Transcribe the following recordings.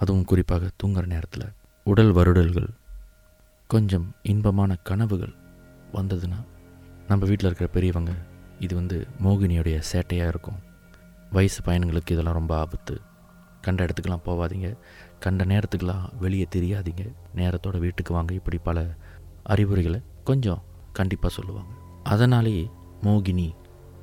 அதுவும் குறிப்பாக தூங்குற நேரத்தில் உடல் வருடல்கள் கொஞ்சம் இன்பமான கனவுகள் வந்ததுன்னா நம்ம வீட்டில் இருக்கிற பெரியவங்க இது வந்து மோகினியுடைய சேட்டையாக இருக்கும். வயசு பயணங்களுக்கு இதெல்லாம் ரொம்ப ஆபத்து. கண்ட இடத்துக்கெல்லாம் போகாதீங்க. கண்ட நேரத்துக்கெல்லாம் வெளியே தெரியாதீங்க. நேரத்தோட வீட்டுக்கு வாங்க இப்படி பல அறிவுரைகளை கொஞ்சம் கண்டிப்பாக சொல்லுவாங்க. அதனாலேயே மோகினி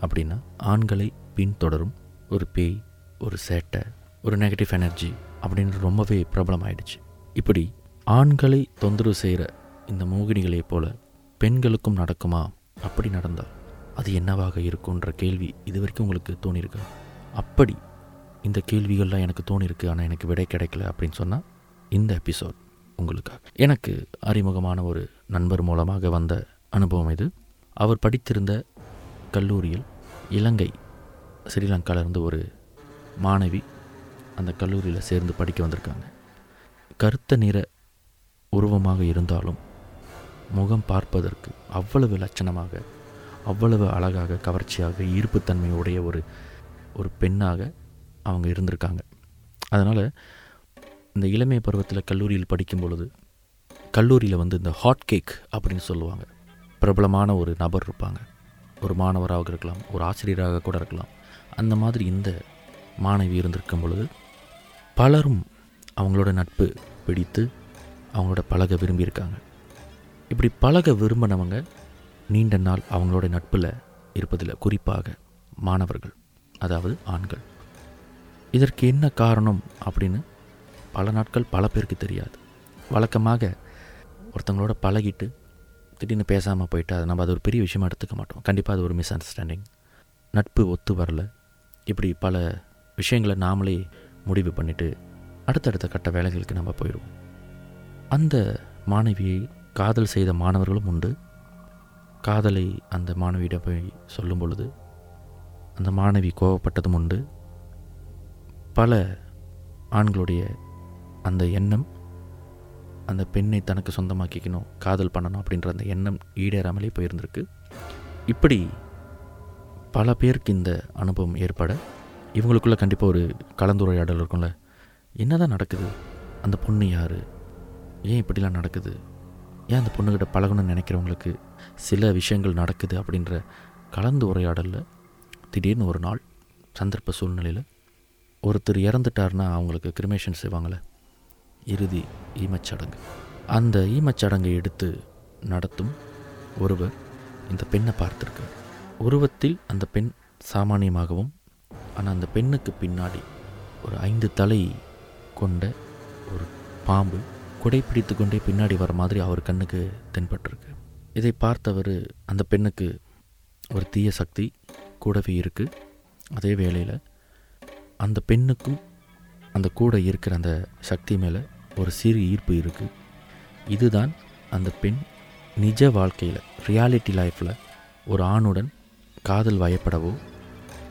அப்படின்னா ஆண்களை பின்தொடரும். ஒரு பேய் ஒரு சேட்டை ஒரு நெகட்டிவ் எனர்ஜி அப்படின்னு ரொம்பவே பிரபலமாயிடுச்சு. இப்படி ஆண்களை தொந்தரவு செய்கிற இந்த மோகினிகளைப் போல பெண்களுக்கும் நடக்குமா? அப்படி நடந்தால் அது என்னவாக இருக்குன்ற கேள்வி இது வரைக்கும் உங்களுக்கு தோணியிருக்கா? அப்படி இந்த கேள்விகள்லாம் எனக்கு தோணியிருக்கு ஆனால் எனக்கு விடை கிடைக்கல அப்படின்னு சொன்னால் இந்த எபிசோட் உங்களுக்காக. எனக்கு அறிமுகமான ஒரு நண்பர் மூலமாக வந்த அனுபவம் இது. அவர் படித்திருந்த கல்லூரியில் இலங்கை ஸ்ரீலங்காவிலிருந்து ஒரு மாணவி அந்த கல்லூரியில் சேர்ந்து படிக்க வந்திருக்காங்க. கருத்த நிற உருவமாக இருந்தாலும் முகம் பார்ப்பதற்கு அவ்வளவு லட்சணமாக அவ்வளவு அழகாக கவர்ச்சியாக ஈர்ப்புத்தன்மையுடைய ஒரு ஒரு பெண்ணாக அவங்க இருந்திருக்காங்க. அதனால் இந்த இளமை பருவத்தில் கல்லூரியில் படிக்கும் பொழுது கல்லூரியில் வந்து இந்த ஹாட் கேக் அப்படின்னு சொல்லுவாங்க. பிரபலமான ஒரு நபர் இருப்பாங்க. ஒரு மாணவராக இருக்கலாம் ஒரு ஆசிரியராக கூட இருக்கலாம். அந்த மாதிரி இந்த மாணவி இருந்திருக்கும் பொழுது பலரும் அவங்களோட நட்பு பிடித்து அவங்களோட பழக விரும்பியிருக்காங்க. இப்படி பழக விரும்பினவங்க நீண்ட நாள் அவங்களோட நட்பில் இருப்பதில் குறிப்பாக மாணவர்கள் அதாவது ஆண்கள். இதற்கு என்ன காரணம் அப்படின்னு பல நாட்கள் பல பேருக்கு தெரியாது. வழக்கமாக ஒருத்தங்களோட பழகிட்டு திடீர்னு பேசாமல் போயிட்டு அதை நம்ம அது ஒரு பெரிய விஷயமாக எடுத்துக்க மாட்டோம். கண்டிப்பாக அது ஒரு மிஸ் அண்டர்ஸ்டாண்டிங் நட்பு ஒத்து வரல. இப்படி பல விஷயங்களை நாமளே முடிவு பண்ணிவிட்டு அடுத்தடுத்த கட்ட வேலைகளுக்கு நம்ம போயிடுவோம். அந்த மாணவியை காதல் செய்த மாணவர்களும் உண்டு. காதலை அந்த மாணவியிடம் போய் சொல்லும் பொழுது அந்த மாணவி கோவப்பட்டதும் உண்டு. பல ஆண்களுடைய அந்த எண்ணம் அந்த பெண்ணை தனக்கு சொந்தமாக்கிக்கணும் காதல் பண்ணணும் அப்படின்ற அந்த எண்ணம் ஈடேறாமலே போயிருந்திருக்கு. இப்படி பல பேருக்கு இந்த அனுபவம் ஏற்பட இவங்களுக்குள்ளே கண்டிப்பாக ஒரு கலந்துரையாடல் இருக்கும்ல. என்னதான் நடக்குது? அந்த பொண்ணு யார்? ஏன் இப்படிலாம் நடக்குது? ஏன் அந்த பொண்ணுக்கிட்ட பழகணும்னு நினைக்கிறவங்களுக்கு சில விஷயங்கள் நடக்குது அப்படின்ற கலந்து உரையாடலில் திடீர்னு ஒரு நாள் சந்தர்ப்ப சூழ்நிலையில் ஒருத்தர் இறந்துட்டார்னா அவங்களுக்கு கிரிமேஷன் செய்வாங்களே? இறுதி ஈமச்சடங்கு. அந்த ஈமச்சடங்கை எடுத்து நடத்தும் ஒருவர் இந்த பெண்ணை பார்த்துருக்கார். உருவத்தில் அந்த பெண் சாமானியமாகவும் ஆனால் அந்த பெண்ணுக்கு பின்னாடி ஒரு ஐந்து தலை கொண்ட ஒரு பாம்பு குடைப்பிடித்து கொண்டே பின்னாடி வர மாதிரி அவர் கண்ணுக்கு தென்பட்டிருக்கு. இதை பார்த்தவர் அந்த பெண்ணுக்கு ஒரு தீய சக்தி கூடவே இருக்குது அதே வேளையில் அந்த பெண்ணுக்கும் அந்த கூட இருக்கிற அந்த சக்தி மேலே ஒரு சிறு ஈர்ப்பு இருக்குது இதுதான் அந்த பெண் நிஜ வாழ்க்கையில் ரியாலிட்டி லைஃப்பில் ஒரு ஆணுடன் காதல் வயப்படவோ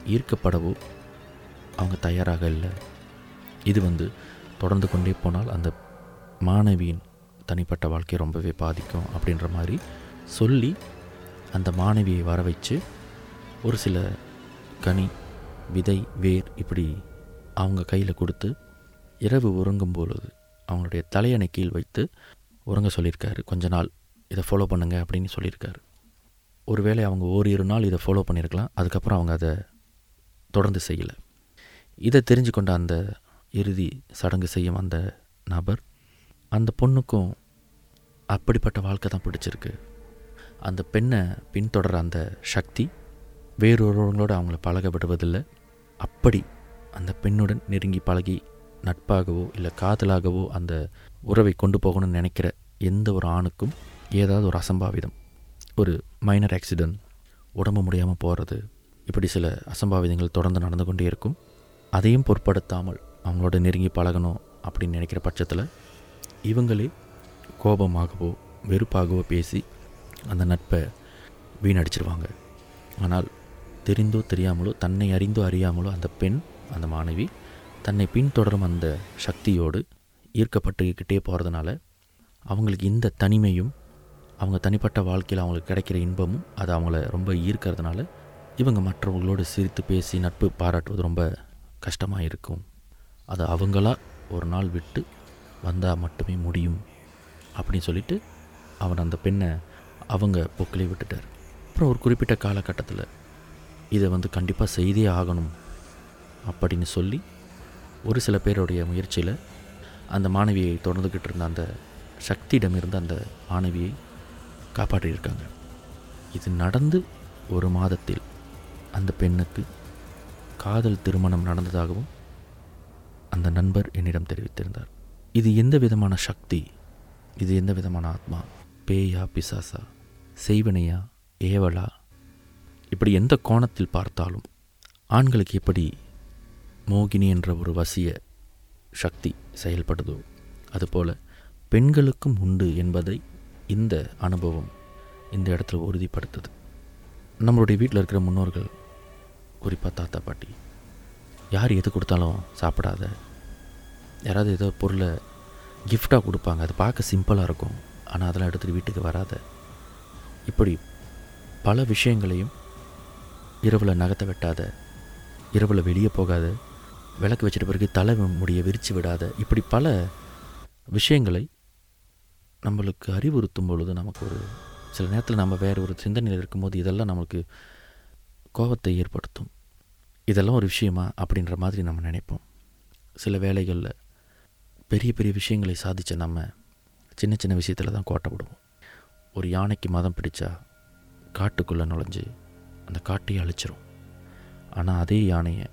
ஈர்க்கப்படவோ அவங்க தயாராக இல்லை. இது வந்து தொடர்ந்து கொண்டே போனால் அந்த மாணவியின் தனிப்பட்ட வாழ்க்கையை ரொம்பவே பாதிக்கும் அப்படின்ற மாதிரி சொல்லி அந்த மாணவியை வர வச்சு ஒரு சில கனி விதை வேர் இப்படி அவங்க கையில் கொடுத்து இரவு உறங்கும் பொழுது அவங்களுடைய தலையணை கீழ் வைத்து உறங்க சொல்லியிருக்காரு. கொஞ்ச நாள் இதை ஃபாலோ பண்ணுங்க அப்படின்னு சொல்லியிருக்காரு. ஒருவேளை அவங்க ஓரிரு நாள் இதை ஃபாலோ பண்ணியிருக்கலாம். அதுக்கப்புறம் அவங்க அதை தொடர்ந்து செய்யலை. இதை தெரிஞ்சு கொண்ட அந்த இறுதி சடங்கு செய்யும் அந்த நபர் அந்த பொண்ணுக்கும் அப்படிப்பட்ட வாழ்க்கை தான் பிடிச்சிருக்கு. அந்த பெண்ணை பின்தொடர அந்த சக்தி வேறொருவங்களோட அவங்கள பழக விடுவதில்லை. அப்படி அந்த பெண்ணுடன் நெருங்கி பழகி நட்பாகவோ இல்லை காதலாகவோ அந்த உறவை கொண்டு போகணும்னு நினைக்கிற எந்த ஒரு ஆணுக்கும் ஏதாவது ஒரு அசம்பாவிதம் ஒரு மைனர் ஆக்சிடென்ட் உடம்பு முடியாமல் போகிறது இப்படி சில அசம்பாவிதங்கள் தொடர்ந்து நடந்து கொண்டே இருக்கும். அதையும் பொருட்படுத்தாமல் அவங்களோட நெருங்கி பழகணும் அப்படின்னு நினைக்கிற பட்சத்தில் இவங்களே கோபமாகவோ வெறுப்பாகவோ பேசி அந்த நட்பை வீணடிச்சிருவாங்க. ஆனால் தெரிந்தோ தெரியாமலோ தன்னை அறிந்தோ அறியாமலோ அந்த பெண் அந்த மாணவி தன்னை பின்தொடரும் அந்த சக்தியோடு ஈர்க்கப்பட்டுக்கிட்டே போகிறதுனால அவங்களுக்கு இந்த தனிமையும் அவங்க தனிப்பட்ட வாழ்க்கையில் அவங்களுக்கு கிடைக்கிற இன்பமும் அது அவங்கள ரொம்ப ஈர்க்கிறதுனால இவங்க மற்றவங்களோடு சிரித்து பேசி நட்பு பாராட்டுவது ரொம்ப கஷ்டமாக இருக்கும் அதை அவங்களா ஒரு நாள் விட்டு வந்தால் மட்டுமே முடியும் அப்படின்னு சொல்லிட்டு அவன் அந்த பெண்ணை அவங்க போக்கிலே விட்டுட்டார். அப்புறம் ஒரு குறிப்பிட்ட காலகட்டத்தில் இதை வந்து கண்டிப்பாக செய்தே ஆகணும் அப்படின்னு சொல்லி ஒரு சில பேருடைய முயற்சியில் அந்த மாணவியை தொடர்ந்துக்கிட்டு இருந்த அந்த சக்தியிடமிருந்து அந்த மாணவியை காப்பாற்றியிருக்காங்க. இது நடந்து ஒரு மாதத்தில் அந்த பெண்ணுக்கு காதல் திருமணம் நடந்ததாகவும் அந்த நண்பர் என்னிடம் தெரிவித்திருந்தார். இது எந்த விதமான சக்தி? இது எந்த விதமான ஆத்மா? பேயா பிசாசா? செய்வனையா? ஏவலா? இப்படி எந்த கோணத்தில் பார்த்தாலும் ஆண்களுக்கு எப்படி மோகினி என்ற ஒரு வசிய சக்தி செயல்படுதோ அதுபோல் பெண்களுக்கும் உண்டு என்பதை இந்த அனுபவம் இந்த இடத்துல உறுதிப்படுத்துது. நம்மளுடைய வீட்டில் இருக்கிற முன்னோர்கள் குறிப்பாக தாத்தா பாட்டி. யார் எது கொடுத்தாலும் சாப்பிடாத. யாராவது ஏதோ பொருளை கிஃப்டாக கொடுப்பாங்க. அது பார்க்க சிம்பிளாக இருக்கும். ஆனால் அதெல்லாம் எடுத்துகிட்டு வீட்டுக்கு வராத. இப்படி பல விஷயங்களையும் இரவில் நகத்தை வெட்டாத இரவில் வெளியே போகாத விளக்கு வச்சிட்ட பிறகு தலை முடிய விரித்து விடாத இப்படி பல விஷயங்களை நம்மளுக்கு அறிவுறுத்தும் பொழுது நமக்கு ஒரு சில நேரத்தில் நம்ம வேறு ஒரு சிந்தனையில் இருக்கும்போது இதெல்லாம் நம்மளுக்கு கோபத்தை ஏற்படுத்தும். இதெல்லாம் ஒரு விஷயமா அப்படின்ற மாதிரி நம்ம நினைப்போம். சில வேலைகளில் பெரிய பெரிய விஷயங்களை சாதித்த நம்ம சின்ன சின்ன விஷயத்தில் தான் கோட்டை விடுவோம் ஒரு யானைக்கு மதம் பிடிச்சா காட்டுக்குள்ளே நுழைஞ்சு அந்த காட்டையை அழிச்சிரும். ஆனால் அதே யானையை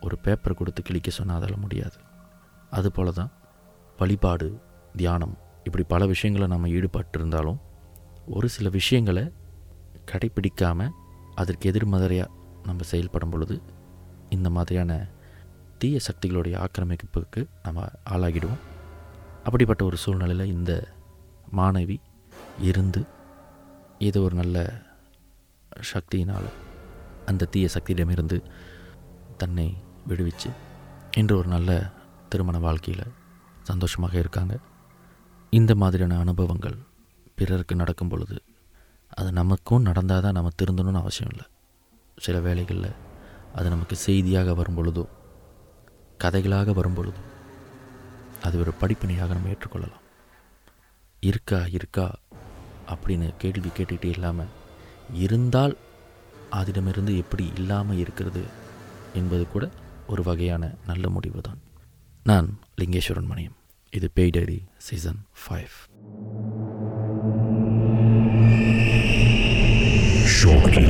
ஒரு பேப்பர் கொடுத்து கிழிக்க சொன்னால் அதால் முடியாது. அதுபோல தான் வழிபாடு தியானம் இப்படி பல விஷயங்களை நம்ம ஈடுபட்டு இருந்தாலும் ஒரு சில விஷயங்களை கடைப்பிடிக்காமல் அதற்கு எதிர்மறையாக நம்ம செயல்படும் பொழுது இந்த மாதிரியான தீய சக்திகளுடைய ஆக்கிரமிப்புக்கு நம்ம ஆளாகிடுவோம். அப்படிப்பட்ட ஒரு சூழ்நிலையில் இந்த மாணவி இருந்து ஏதோ ஒரு நல்ல சக்தியினால் அந்த தீய சக்தியிடமிருந்து தன்னை விடுவிச்சு இன்று ஒரு நல்ல திருமண வாழ்க்கையில் சந்தோஷமாக இருக்காங்க. இந்த மாதிரியான அனுபவங்கள் பிறருக்கு நடக்கும் பொழுது அது நமக்கும் நடந்தால் தான் நம்ம திருந்தணும்னு அவசியம் இல்லை. சில வேளைகளில் அது நமக்கு செய்தியாக வரும்பொழுதோ கதைகளாக வரும்பொழுதோ அது ஒரு படிப்பணியாக நம்ம ஏற்றுக்கொள்ளலாம். இருக்கா இருக்கா அப்படின்னு கேள்வி கேட்டுகிட்டே இல்லாமல் இருந்தால் அதிடமிருந்து எப்படி இல்லாமல் இருக்கிறது என்பது கூட ஒரு வகையான நல்ல முடிவு தான் நான் லிங்கேஸ்வரன் மணியம். இது பெய்டரி சீசன் ஃபைவ். Shortly,